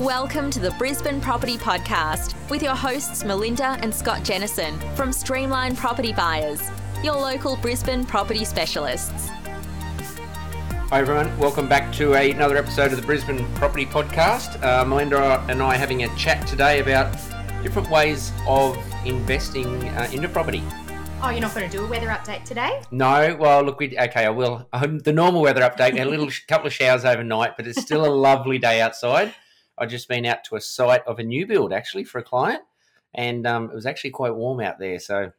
Welcome to the Brisbane Property Podcast with your hosts Melinda and Scott Jennison from Streamline Property Buyers, your local Brisbane property specialists. Hi everyone, welcome back to a, another episode of the Brisbane Property Podcast. Uh, Melinda and I are having a chat today about different ways of investing uh, into property. Oh, you're not going to do a weather update today? No, well, look, we okay. I will. Um, the normal weather update. A little couple of showers overnight, but it's still a lovely day outside. I've just been out to a site of a new build actually for a client, and um, it was actually quite warm out there. So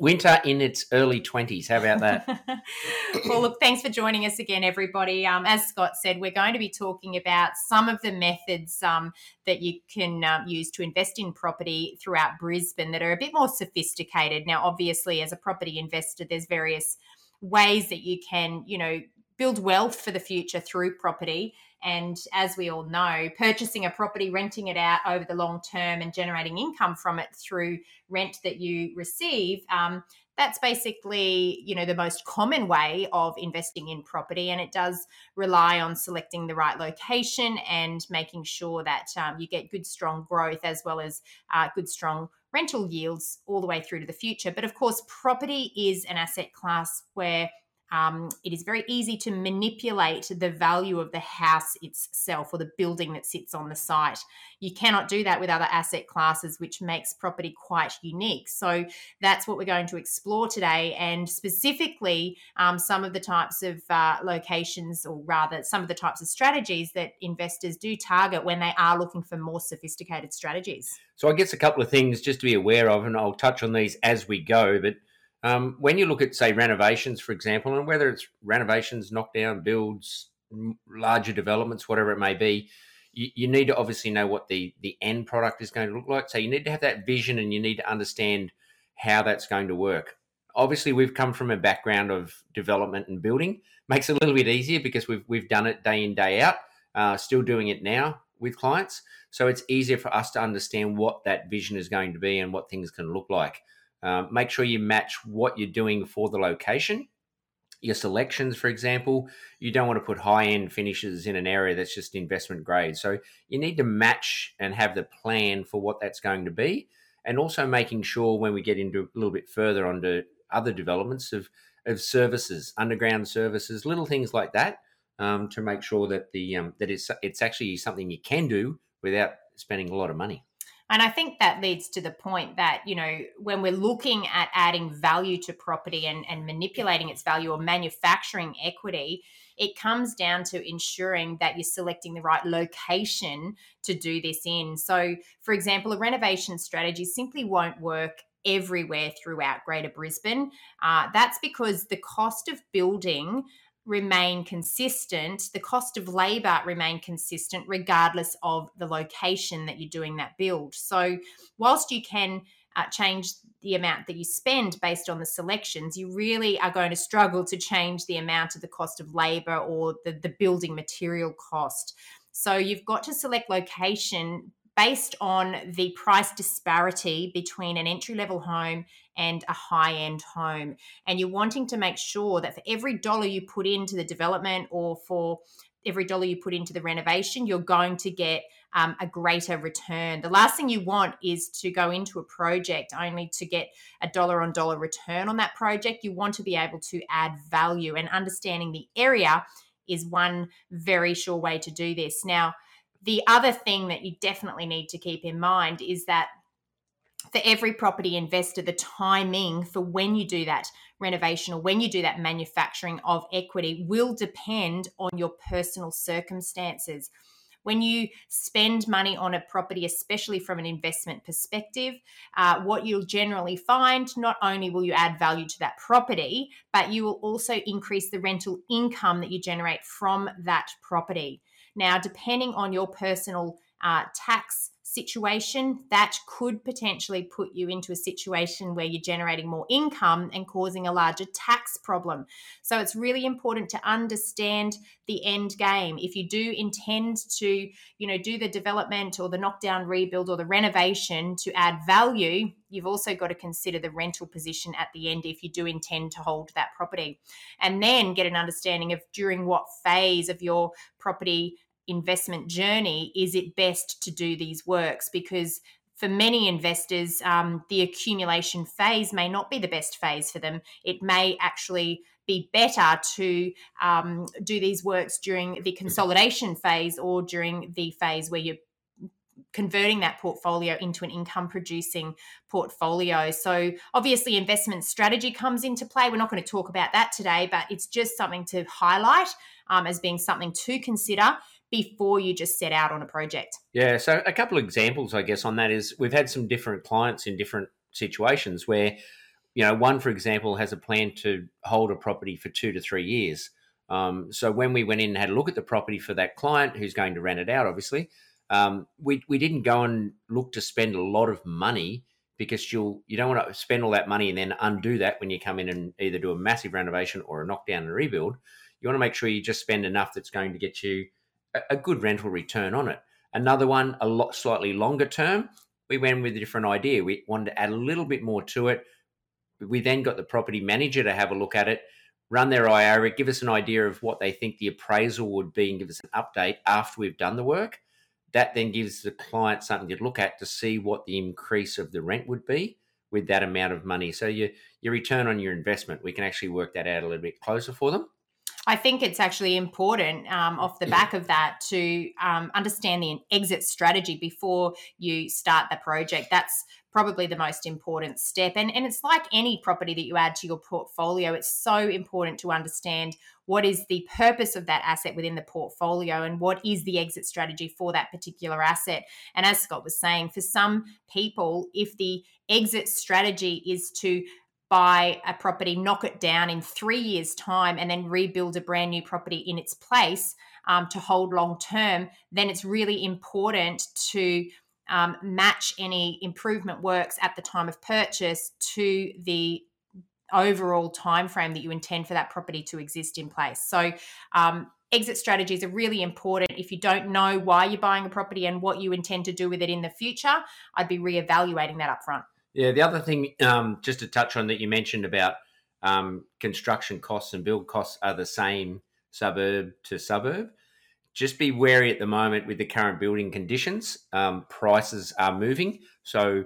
winter in its early 20s. How about that? well, look, thanks for joining us again, everybody. Um, as Scott said, we're going to be talking about some of the methods um, that you can um, use to invest in property throughout Brisbane that are a bit more sophisticated. Now, obviously, as a property investor, there's various ways that you can, you know, build wealth for the future through property. And as we all know, purchasing a property, renting it out over the long term, and generating income from it through rent that you receive. Um, that's basically you know the most common way of investing in property and it does rely on selecting the right location and making sure that um, you get good strong growth as well as uh, good strong rental yields all the way through to the future but of course property is an asset class where um, it is very easy to manipulate the value of the house itself or the building that sits on the site. You cannot do that with other asset classes, which makes property quite unique. So that's what we're going to explore today, and specifically um, some of the types of uh, locations, or rather, some of the types of strategies that investors do target when they are looking for more sophisticated strategies. So I guess a couple of things just to be aware of, and I'll touch on these as we go, but um, when you look at, say, renovations, for example, and whether it's renovations, knockdown, builds, larger developments, whatever it may be, you, you, need to obviously know what the the end product is going to look like. So you need to have that vision, and you need to understand how that's going to work. Obviously, we've come from a background of development and building. Makes it a little bit easier because we've we've done it day in day out. Uh, still doing it now with clients, so it's easier for us to understand what that vision is going to be and what things can look like. Um, make sure you match what you're doing for the location. Your selections, for example, you don't want to put high end finishes in an area that's just investment grade. So you need to match and have the plan for what that's going to be. And also making sure when we get into a little bit further onto other developments of, of services, underground services, little things like that, um, to make sure that the um, that it's it's actually something you can do without spending a lot of money. And I think that leads to the point that, you know, when we're looking at adding value to property and, and manipulating its value or manufacturing equity, it comes down to ensuring that you're selecting the right location to do this in. So, for example, a renovation strategy simply won't work everywhere throughout Greater Brisbane. Uh, that's because the cost of building remain consistent, the cost of labor remain consistent regardless of the location that you're doing that build. So, whilst you can uh, change the amount that you spend based on the selections, you really are going to struggle to change the amount of the cost of labor or the, the building material cost. So, you've got to select location based on the price disparity between an entry level home and a high end home. And you're wanting to make sure that for every dollar you put into the development or for every dollar you put into the renovation, you're going to get um, a greater return. The last thing you want is to go into a project only to get a dollar on dollar return on that project. You want to be able to add value, and understanding the area is one very sure way to do this. Now, the other thing that you definitely need to keep in mind is that for every property investor, the timing for when you do that renovation or when you do that manufacturing of equity will depend on your personal circumstances. When you spend money on a property, especially from an investment perspective, uh, what you'll generally find not only will you add value to that property, but you will also increase the rental income that you generate from that property. Now, depending on your personal uh, tax situation, that could potentially put you into a situation where you're generating more income and causing a larger tax problem. So it's really important to understand the end game. If you do intend to, you know, do the development or the knockdown rebuild or the renovation to add value, you've also got to consider the rental position at the end if you do intend to hold that property. And then get an understanding of during what phase of your property investment journey is it best to do these works because for many investors, um, the accumulation phase may not be the best phase for them. It may actually be better to um, do these works during the consolidation phase or during the phase where you're converting that portfolio into an income producing portfolio. So, obviously, investment strategy comes into play. We're not going to talk about that today, but it's just something to highlight um, as being something to consider before you just set out on a project. Yeah. So, a couple of examples, I guess, on that is we've had some different clients in different situations where, you know, one, for example, has a plan to hold a property for two to three years. Um, so, when we went in and had a look at the property for that client who's going to rent it out, obviously, um, we we didn't go and look to spend a lot of money because you'll you don't want to spend all that money and then undo that when you come in and either do a massive renovation or a knockdown and rebuild. You want to make sure you just spend enough that's going to get you a, good rental return on it. Another one, a lot slightly longer term. We went with a different idea. We wanted to add a little bit more to it. We then got the property manager to have a look at it, run their IR, give us an idea of what they think the appraisal would be, and give us an update after we've done the work that then gives the client something to look at to see what the increase of the rent would be with that amount of money. So your your return on your investment, we can actually work that out a little bit closer for them. I think it's actually important um, off the back of that to um, understand the exit strategy before you start the project. That's probably the most important step. And, and it's like any property that you add to your portfolio, it's so important to understand what is the purpose of that asset within the portfolio and what is the exit strategy for that particular asset. And as Scott was saying, for some people, if the exit strategy is to buy a property, knock it down in three years' time, and then rebuild a brand new property in its place um, to hold long term, then it's really important to um, match any improvement works at the time of purchase to the overall time frame that you intend for that property to exist in place. So um, exit strategies are really important. If you don't know why you're buying a property and what you intend to do with it in the future, I'd be reevaluating that upfront. Yeah, the other thing, um, just to touch on that you mentioned about um, construction costs and build costs are the same suburb to suburb. Just be wary at the moment with the current building conditions. Um, prices are moving. So,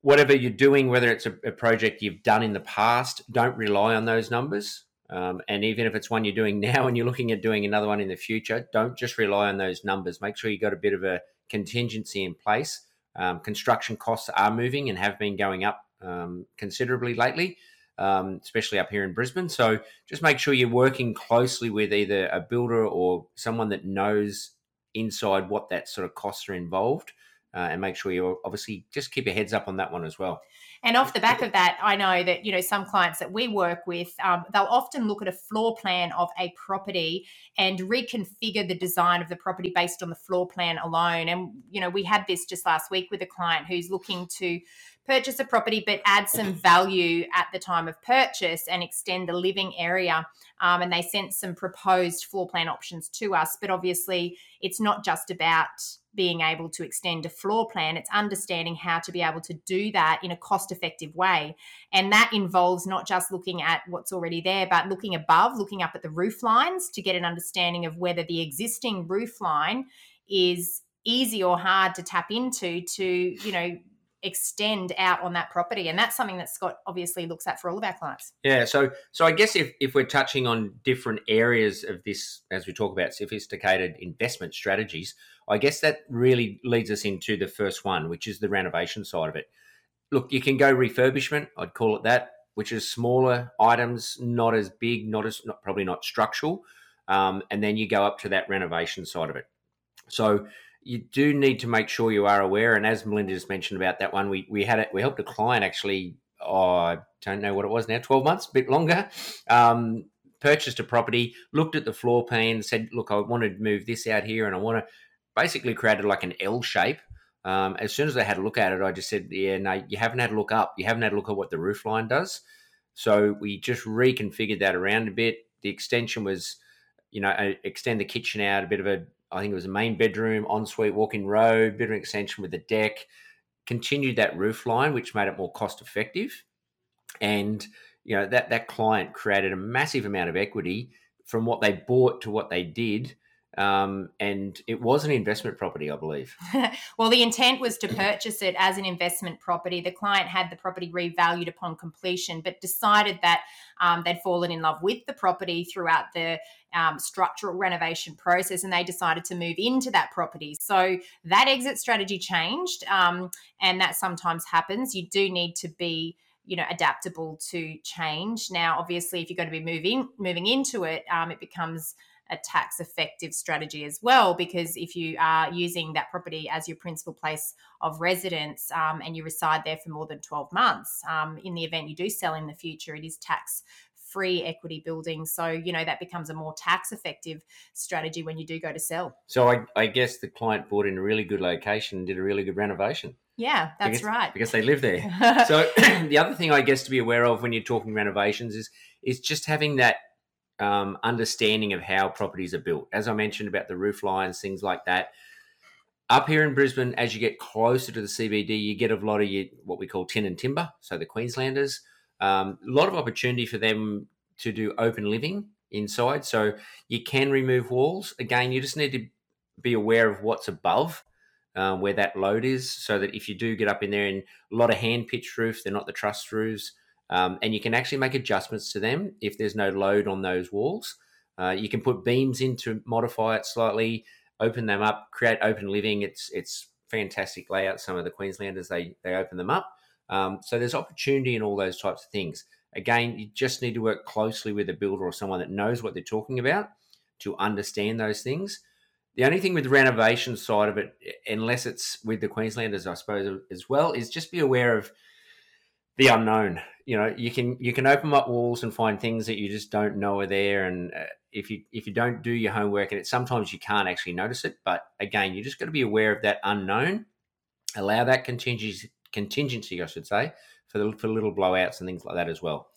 whatever you're doing, whether it's a, a, project you've done in the past, don't rely on those numbers. Um, and even if it's one you're doing now and you're looking at doing another one in the future, don't just rely on those numbers. Make sure you've got a bit of a contingency in place um, construction costs are moving and have been going up um, considerably lately, um, especially up here in Brisbane. So just make sure you're working closely with either a builder or someone that knows inside what that sort of costs are involved. Uh, and make sure you obviously just keep your heads up on that one as well. And off the back of that, I know that you know some clients that we work with, um, they'll often look at a floor plan of a property and reconfigure the design of the property based on the floor plan alone. And you know, we had this just last week with a client who's looking to purchase a property but add some value at the time of purchase and extend the living area. Um, and they sent some proposed floor plan options to us. But obviously, it's not just about being able to extend a floor plan, it's understanding how to be able to do that in a cost effective way. And that involves not just looking at what's already there, but looking above, looking up at the roof lines to get an understanding of whether the existing roof line is easy or hard to tap into to, you know, extend out on that property and that's something that scott obviously looks at for all of our clients. Yeah so so i guess if, if we're touching on different areas of this as we talk about sophisticated investment strategies i guess that really leads us into the first one which is the renovation side of it. Look you can go refurbishment i'd call it that which is smaller items not as big not as not probably not structural um, and then you go up to that renovation side of it. So you do need to make sure you are aware. And as Melinda just mentioned about that one, we we had it. We helped a client actually. Oh, I don't know what it was now. Twelve months, a bit longer. Um, purchased a property, looked at the floor plan, said, "Look, I want to move this out here, and I want to." Basically, created like an L shape. Um, as soon as I had a look at it, I just said, "Yeah, no, you haven't had a look up. You haven't had a look at what the roof line does." So we just reconfigured that around a bit. The extension was, you know, extend the kitchen out a bit of a I think it was a main bedroom, ensuite, walk-in robe, bedroom extension with a deck. Continued that roof line, which made it more cost effective, and you know that that client created a massive amount of equity from what they bought to what they did. Um, and it was an investment property, I believe. well, the intent was to purchase it as an investment property. The client had the property revalued upon completion, but decided that um, they'd fallen in love with the property throughout the um, structural renovation process and they decided to move into that property. So that exit strategy changed, um, and that sometimes happens. You do need to be you know adaptable to change now obviously if you're going to be moving moving into it um, it becomes a tax effective strategy as well because if you are using that property as your principal place of residence um, and you reside there for more than 12 months um, in the event you do sell in the future it is tax free equity building so you know that becomes a more tax effective strategy when you do go to sell so I, I guess the client bought in a really good location and did a really good renovation yeah, that's because, right. Because they live there. so the other thing I guess to be aware of when you're talking renovations is is just having that um, understanding of how properties are built. As I mentioned about the roof lines, things like that. Up here in Brisbane, as you get closer to the CBD, you get a lot of your, what we call tin and timber. So the Queenslanders, um, a lot of opportunity for them to do open living inside. So you can remove walls. Again, you just need to be aware of what's above um, where that load is, so that if you do get up in there and a lot of hand pitch roofs, they're not the truss roofs. Um, and you can actually make adjustments to them if there's no load on those walls. Uh, you can put beams in to modify it slightly, open them up, create open living. It's it's fantastic layout. Some of the Queenslanders they they open them up. Um, so there's opportunity in all those types of things. Again, you just need to work closely with a builder or someone that knows what they're talking about to understand those things. The only thing with the renovation side of it, unless it's with the Queenslanders, I suppose as well, is just be aware of the unknown. You know, you can you can open up walls and find things that you just don't know are there, and uh, if you if you don't do your homework, and it sometimes you can't actually notice it. But again, you just got to be aware of that unknown. Allow that contingency contingency, I should say, for the for little blowouts and things like that as well.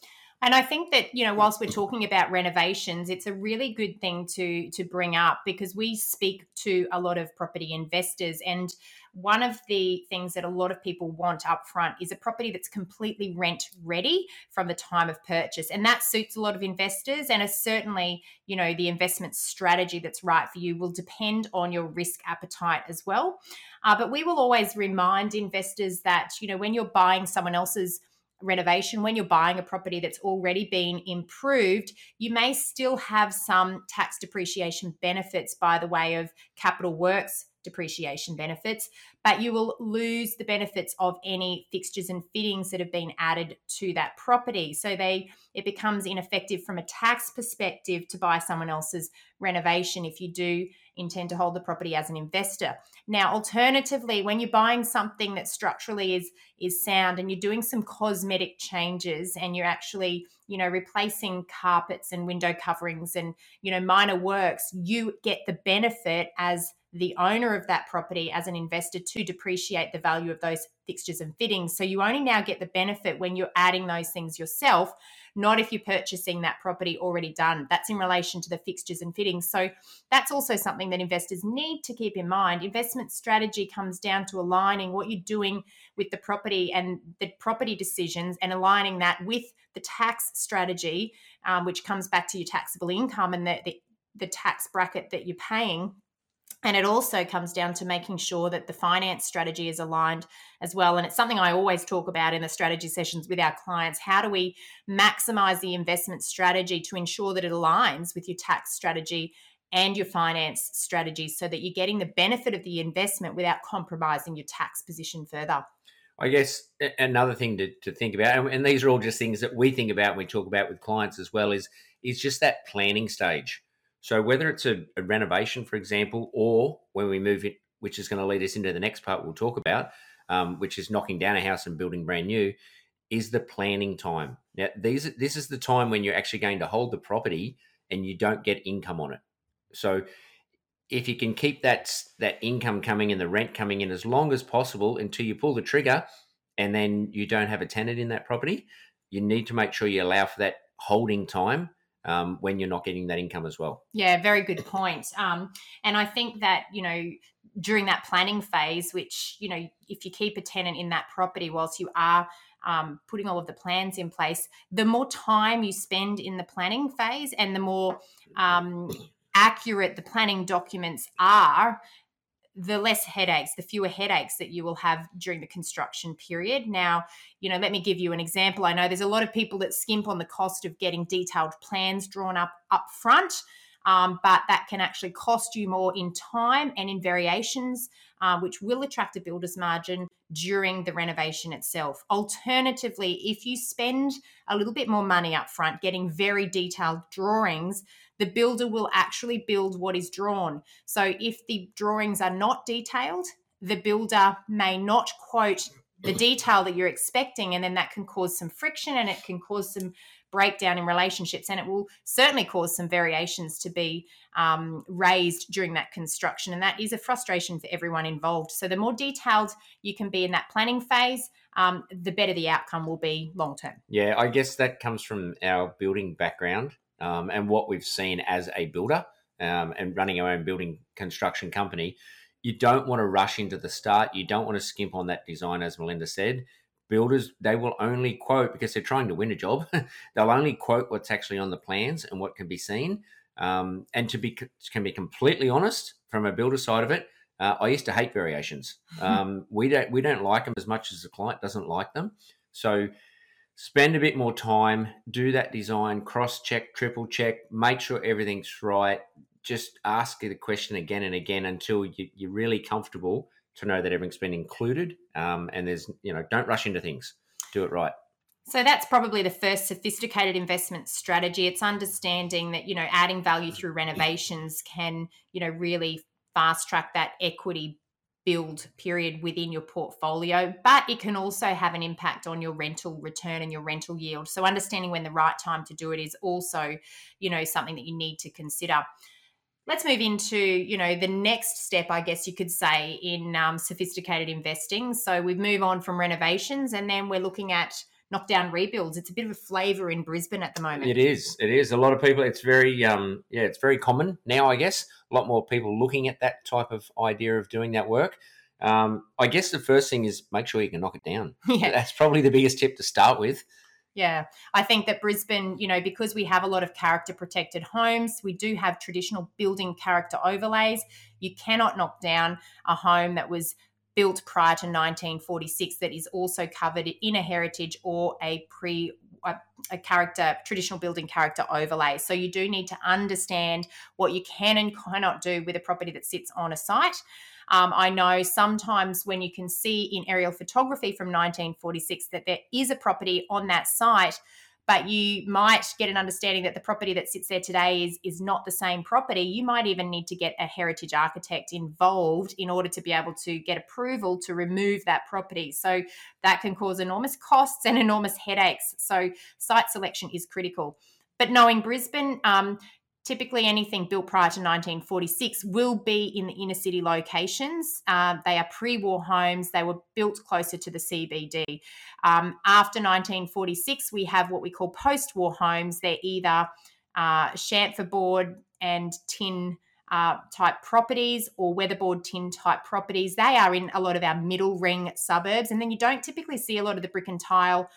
And I think that you know, whilst we're talking about renovations, it's a really good thing to to bring up because we speak to a lot of property investors, and one of the things that a lot of people want up front is a property that's completely rent ready from the time of purchase, and that suits a lot of investors. And is certainly, you know, the investment strategy that's right for you will depend on your risk appetite as well. Uh, but we will always remind investors that you know when you're buying someone else's renovation, when you're buying a property that's already been improved, you may still have some tax depreciation benefits by the way of capital works depreciation benefits, but you will lose the benefits of any fixtures and fittings that have been added to that property. So they it becomes ineffective from a tax perspective to buy someone else's renovation if you do intend to hold the property as an investor. Now, alternatively, when you're buying something that structurally is is sound and you're doing some cosmetic changes and you're actually, you know, replacing carpets and window coverings and, you know, minor works, you get the benefit as the owner of that property as an investor to depreciate the value of those fixtures and fittings. So you only now get the benefit when you're adding those things yourself not if you're purchasing that property already done. That's in relation to the fixtures and fittings. So that's also something that investors need to keep in mind. Investment strategy comes down to aligning what you're doing with the property and the property decisions and aligning that with the tax strategy, um, which comes back to your taxable income and the, the, the tax bracket that you're paying and it also comes down to making sure that the finance strategy is aligned as well. And it's something I always talk about in the strategy sessions with our clients. How do we maximize the investment strategy to ensure that it aligns with your tax strategy and your finance strategy so that you're getting the benefit of the investment without compromising your tax position further? I guess another thing to, to think about, and these are all just things that we think about when we talk about with clients as well, is is just that planning stage so whether it's a, a renovation, for example, or when we move it, which is going to lead us into the next part we'll talk about, um, which is knocking down a house and building brand new, is the planning time. Now, these this is the time when you're actually going to hold the property and you don't get income on it. So if you can keep that that income coming and the rent coming in as long as possible until you pull the trigger and then you don't have a tenant in that property, you need to make sure you allow for that holding time um, when you're not getting that income as well. Yeah, very good point. Um, and I think that, you know, during that planning phase, which, you know, if you keep a tenant in that property whilst you are um, putting all of the plans in place, the more time you spend in the planning phase and the more um, accurate the planning documents are, the less headaches, the fewer headaches that you will have during the construction period. Now, you know, let me give you an example. I know there's a lot of people that skimp on the cost of getting detailed plans drawn up up front. Um, but that can actually cost you more in time and in variations, uh, which will attract a builder's margin during the renovation itself. Alternatively, if you spend a little bit more money up front getting very detailed drawings, the builder will actually build what is drawn. So if the drawings are not detailed, the builder may not quote the detail that you're expecting, and then that can cause some friction and it can cause some breakdown in relationships, and it will certainly cause some variations to be um, raised during that construction. And that is a frustration for everyone involved. So, the more detailed you can be in that planning phase, um, the better the outcome will be long term. Yeah, I guess that comes from our building background um, and what we've seen as a builder um, and running our own building construction company. You don't want to rush into the start. You don't want to skimp on that design, as Melinda said builders they will only quote because they're trying to win a job they'll only quote what's actually on the plans and what can be seen um, and to be can be completely honest from a builder side of it uh, i used to hate variations um, we don't we don't like them as much as the client doesn't like them so spend a bit more time do that design cross check triple check make sure everything's right. Just ask the question again and again until you, you're really comfortable to know that everything's been included um, and there's you know don't rush into things. Do it right. So that's probably the first sophisticated investment strategy. It's understanding that you know adding value through renovations can you know really fast track that equity build period within your portfolio but it can also have an impact on your rental return and your rental yield. So understanding when the right time to do it is also you know something that you need to consider. Let's move into you know the next step i guess you could say in um, sophisticated investing. So we move on from renovations and then we're looking at knockdown rebuilds it's a bit of a flavor in brisbane at the moment it is it is a lot of people it's very um yeah it's very common now i guess a lot more people looking at that type of idea of doing that work um, I guess the first thing is make sure you can knock it down. Yeah. That's probably the biggest tip to start with. Yeah, I think that Brisbane, you know, because we have a lot of character protected homes, we do have traditional building character overlays. You cannot knock down a home that was built prior to 1946 that is also covered in a heritage or a pre a, character traditional building character overlay. So you do need to understand what you can and cannot do with a property that sits on a site. Um, I know sometimes when you can see in aerial photography from 1946 that there is a property on that site, but you might get an understanding that the property that sits there today is is not the same property. You might even need to get a heritage architect involved in order to be able to get approval to remove that property. So that can cause enormous costs and enormous headaches. So site selection is critical. But knowing brisbane um, typically anything built prior to 1946 will be in the inner city locations. Uh, they are pre war homes, they were built closer to the CBD. Um, after 1946, we have what we call post war homes. They're either uh, chamfer board and tin. Uh, type properties or weatherboard tin type properties. They are in a lot of our middle ring suburbs. And then you don't typically see a lot of the brick and tile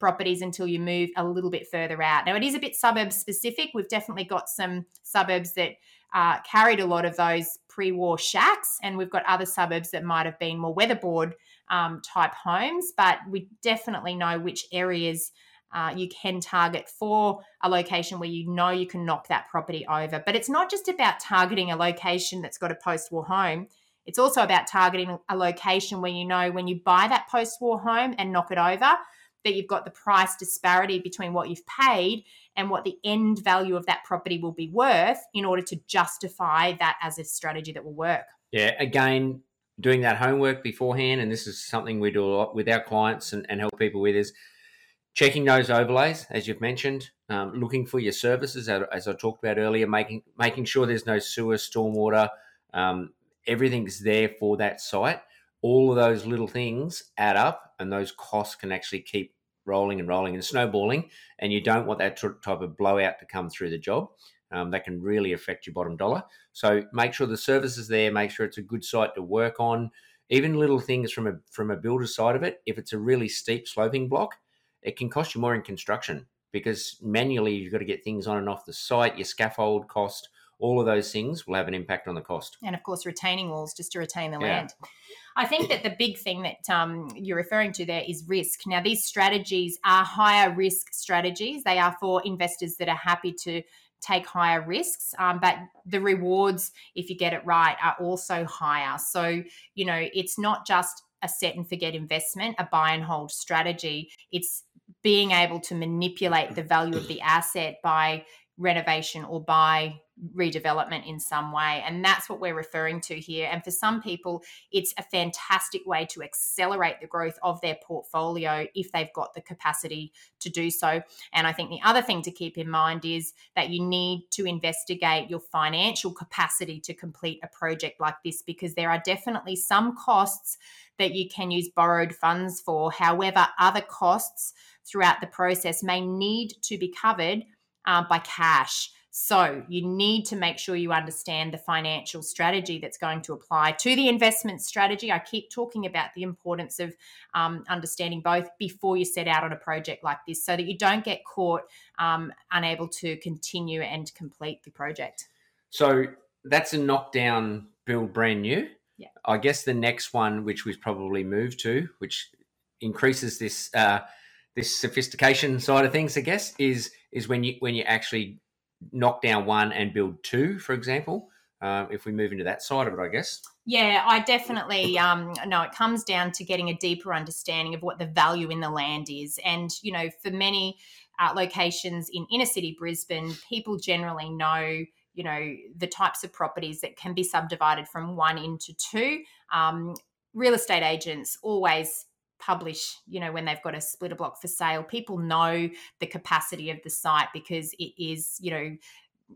properties until you move a little bit further out. Now, it is a bit suburb specific. We've definitely got some suburbs that uh, carried a lot of those pre war shacks, and we've got other suburbs that might have been more weatherboard um, type homes, but we definitely know which areas. Uh, you can target for a location where you know you can knock that property over. But it's not just about targeting a location that's got a post war home. It's also about targeting a location where you know when you buy that post war home and knock it over, that you've got the price disparity between what you've paid and what the end value of that property will be worth in order to justify that as a strategy that will work. Yeah, again, doing that homework beforehand, and this is something we do a lot with our clients and, and help people with, is checking those overlays, as you've mentioned, um, looking for your services, as I talked about earlier, making making sure there's no sewer, stormwater, um, everything's there for that site all of those little things add up and those costs can actually keep rolling and rolling and snowballing and you don't want that type of blowout to come through the job um, that can really affect your bottom dollar so make sure the service is there make sure it's a good site to work on even little things from a from a builder's side of it if it's a really steep sloping block it can cost you more in construction because manually you've got to get things on and off the site your scaffold cost all of those things will have an impact on the cost. And of course, retaining walls just to retain the Yeah. land. I think that the big thing that um, you're referring to there is risk. Now, these strategies are higher risk strategies. They are for investors that are happy to take higher risks, um, but the rewards, if you get it right, are also higher. So, you know, it's not just a set and forget investment, a buy and hold strategy. It's being able to manipulate the value of the asset by renovation or by redevelopment in some way. And that's what we're referring to here. And for some people, it's a fantastic way to accelerate the growth of their portfolio if they've got the capacity to do so. And I think the other thing to keep in mind is that you need to investigate your financial capacity to complete a project like this because there are definitely some costs that you can use borrowed funds for. However, other costs throughout the process may need to be covered uh, by cash. So you need to make sure you understand the financial strategy that's going to apply to the investment strategy. I keep talking about the importance of um, understanding both before you set out on a project like this so that you don't get caught um, unable to continue and complete the project. So that's a knockdown build brand new. Yeah. I guess the next one, which we've probably moved to, which increases this uh, this sophistication side of things, I guess, is is when you when you actually knock down one and build two, for example. Um, if we move into that side of it, I guess. Yeah, I definitely um, know it comes down to getting a deeper understanding of what the value in the land is. And, you know, for many uh, locations in inner city Brisbane, people generally know, you know, the types of properties that can be subdivided from one into two. Um, real estate agents always publish, you know, when they've got a splitter block for sale, people know the capacity of the site because it is, you know,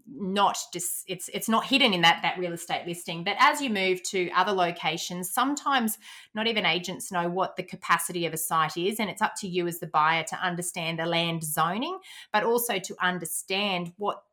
not just it's it's not hidden in that that real estate listing. But as you move to other locations sometimes not even agents know what the capacity of a site is and it's up to you as the buyer to understand the land zoning but also to understand what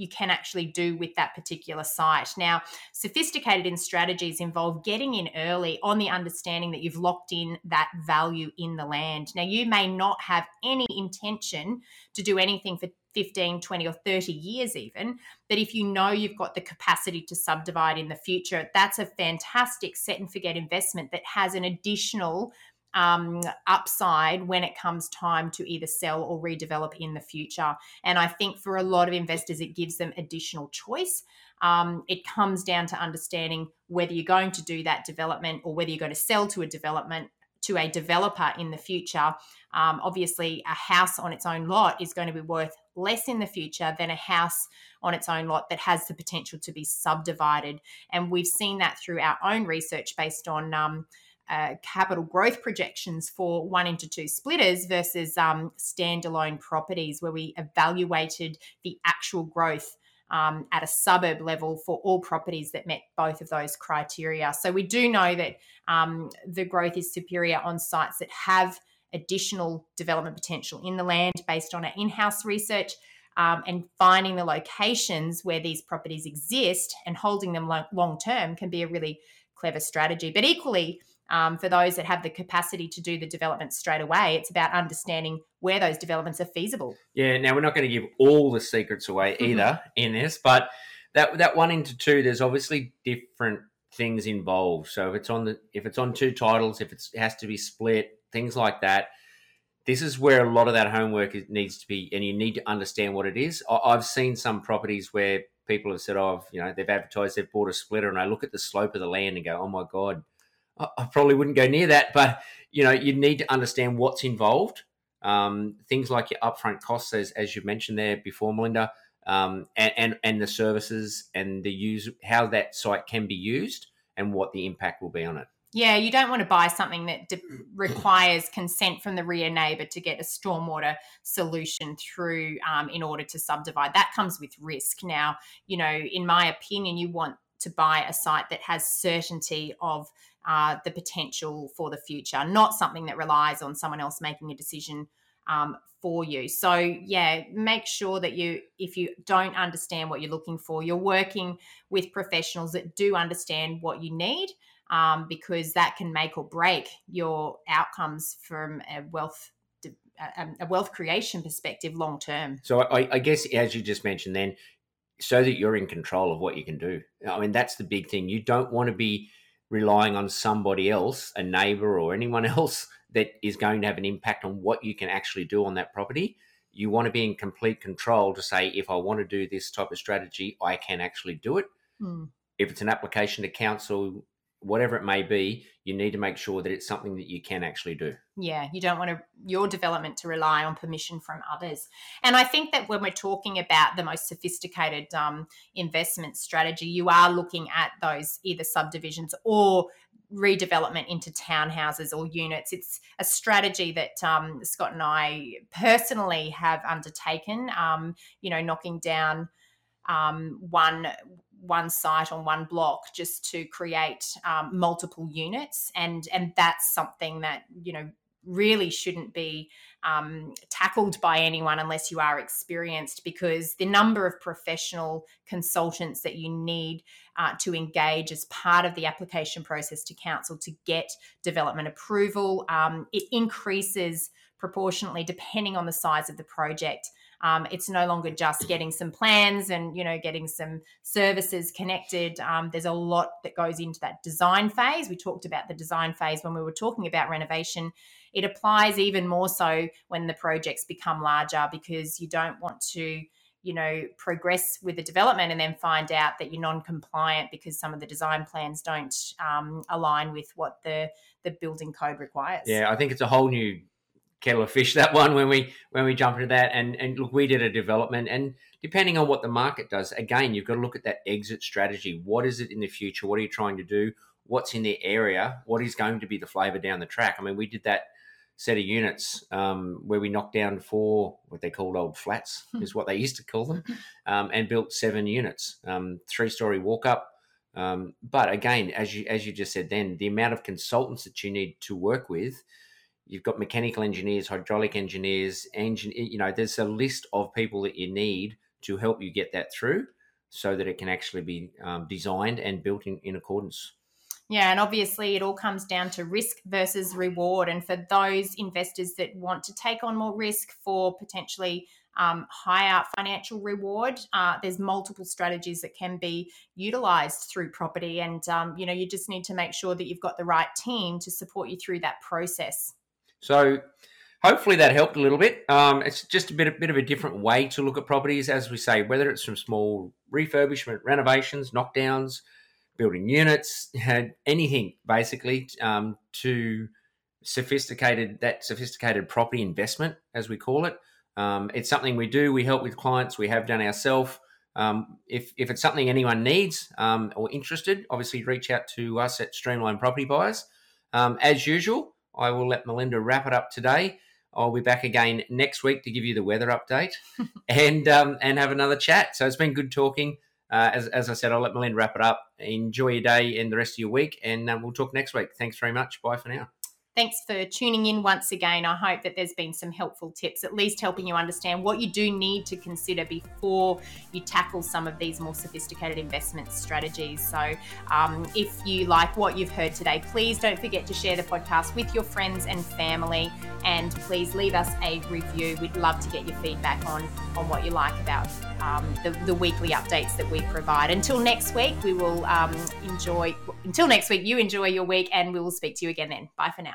you can actually do with that particular site. Now, sophisticated in strategies involve getting in early on the understanding that you've locked in that value in the land. Now, you may not have any intention to do anything for 15, 20, or 30 years, even. But if you know you've got the capacity to subdivide in the future, that's a fantastic set and forget investment that has an additional um, upside when it comes time to either sell or redevelop in the future. And I think for a lot of investors, it gives them additional choice. Um, it comes down to understanding whether you're going to do that development or whether you're going to sell to a development to a developer in the future. Um, obviously, a house on its own lot is going to be worth less in the future than a house on its own lot that has the potential to be subdivided. And we've seen that through our own research based on. Um, uh, capital growth projections for one into two splitters versus um, standalone properties, where we evaluated the actual growth um, at a suburb level for all properties that met both of those criteria. So we do know that um, the growth is superior on sites that have additional development potential in the land based on our in house research. Um, and finding the locations where these properties exist and holding them long term can be a really clever strategy. But equally, um, for those that have the capacity to do the development straight away, it's about understanding where those developments are feasible. Yeah. Now we're not going to give all the secrets away Mm-hmm. either in this, but that that one into two, there's obviously different things involved. So if it's on the if it's on two titles, if it's, it has to be split, things like that. This is where a lot of that homework is, needs to be, and you need to understand what it is. I, I've seen some properties where people have said, "Oh, you know, they've advertised they've bought a splitter," and I look at the slope of the land and go, "Oh my god." I probably wouldn't go near that, but you know, you need to understand what's involved. Um, things like your upfront costs, as as you mentioned there before, Melinda, um, and, and and the services and the use how that site can be used and what the impact will be on it. Yeah, you don't want to buy something that de- requires consent from the rear neighbour to get a stormwater solution through um, in order to subdivide. That comes with risk. Now, you know, in my opinion, you want to buy a site that has certainty of uh, the potential for the future, not something that relies on someone else making a decision um, for you. So, yeah, make sure that you, if you don't understand what you're looking for, you're working with professionals that do understand what you need. Um, because that can make or break your outcomes from a wealth a, a wealth creation perspective long term. So I, I guess as you just mentioned, then so that you're in control of what you can do. I mean, that's the big thing. You don't want to be relying on somebody else, a neighbor or anyone else that is going to have an impact on what you can actually do on that property. You want to be in complete control to say, if I want to do this type of strategy, I can actually do it. Hmm. If it's an application to council, whatever it may be, you need to make sure that it's something that you can actually do. Yeah, you don't want to, your development to rely on permission from others. And I think that when we're talking about the most sophisticated um, investment strategy, you are looking at those either subdivisions or redevelopment into townhouses or units. It's a strategy that um, Scott and I personally have undertaken. Um, you know, knocking down um, one one site on one block just to create um, multiple units, and and that's something that you know really shouldn't be um, tackled by anyone unless you are experienced because the number of professional consultants that you need uh, to engage as part of the application process to council to get development approval um, it increases proportionately depending on the size of the project um, it's no longer just getting some plans and you know getting some services connected. Um, there's a lot that goes into that design phase. We talked about the design phase when we were talking about renovation. It applies even more so when the projects become larger because you don't want to you know progress with the development and then find out that you're non-compliant because some of the design plans don't um, align with what the the building code requires Yeah, I think it's a whole new kettle of fish that one when we when we jump into that. And and look we did a development and depending on what the market does again you've got to look at that exit strategy. What is it in the future? What are you trying to do? What's in the area? What is going to be the flavor down the track? I mean we did that set of units um, where we knocked down four what they called old flats is what they used to call them um, and built seven units um, three story walk up um, but again as you as you just said then the amount of consultants that you need to work with you've got mechanical engineers, hydraulic engineers, engine. You know, there's a list of people that you need to help you get that through, so that it can actually be um, designed and built in, in accordance. Yeah, and obviously it all comes down to risk versus reward. And for those investors that want to take on more risk for potentially um, higher financial reward, uh, there's multiple strategies that can be utilized through property. And, um, you know, you just need to make sure that you've got the right team to support you through that process. So hopefully that helped a little bit. Um, it's just a bit, a bit of a different way to look at properties, as we say, whether it's from small refurbishment, renovations, knockdowns, building units, anything basically um, to sophisticated that sophisticated property investment, as we call it. Um, it's something we do. We help with clients. We have done ourselves. Um, if, if it's something anyone needs um, or interested, obviously reach out to us at Streamline Property Buyers. Um, as usual, I will let Melinda wrap it up today. I'll be back again next week to give you the weather update and um, and have another chat. So it's been good talking. Uh, as, as I said, I'll let Melinda wrap it up. Enjoy your day and the rest of your week, and uh, we'll talk next week. Thanks very much. Bye for now. Thanks for tuning in once again. I hope that there's been some helpful tips, at least helping you understand what you do need to consider before you tackle some of these more sophisticated investment strategies. So, um, if you like what you've heard today, please don't forget to share the podcast with your friends and family, and please leave us a review. We'd love to get your feedback on on what you like about um, the, the weekly updates that we provide. Until next week, we will um, enjoy. Until next week, you enjoy your week, and we will speak to you again then. Bye for now.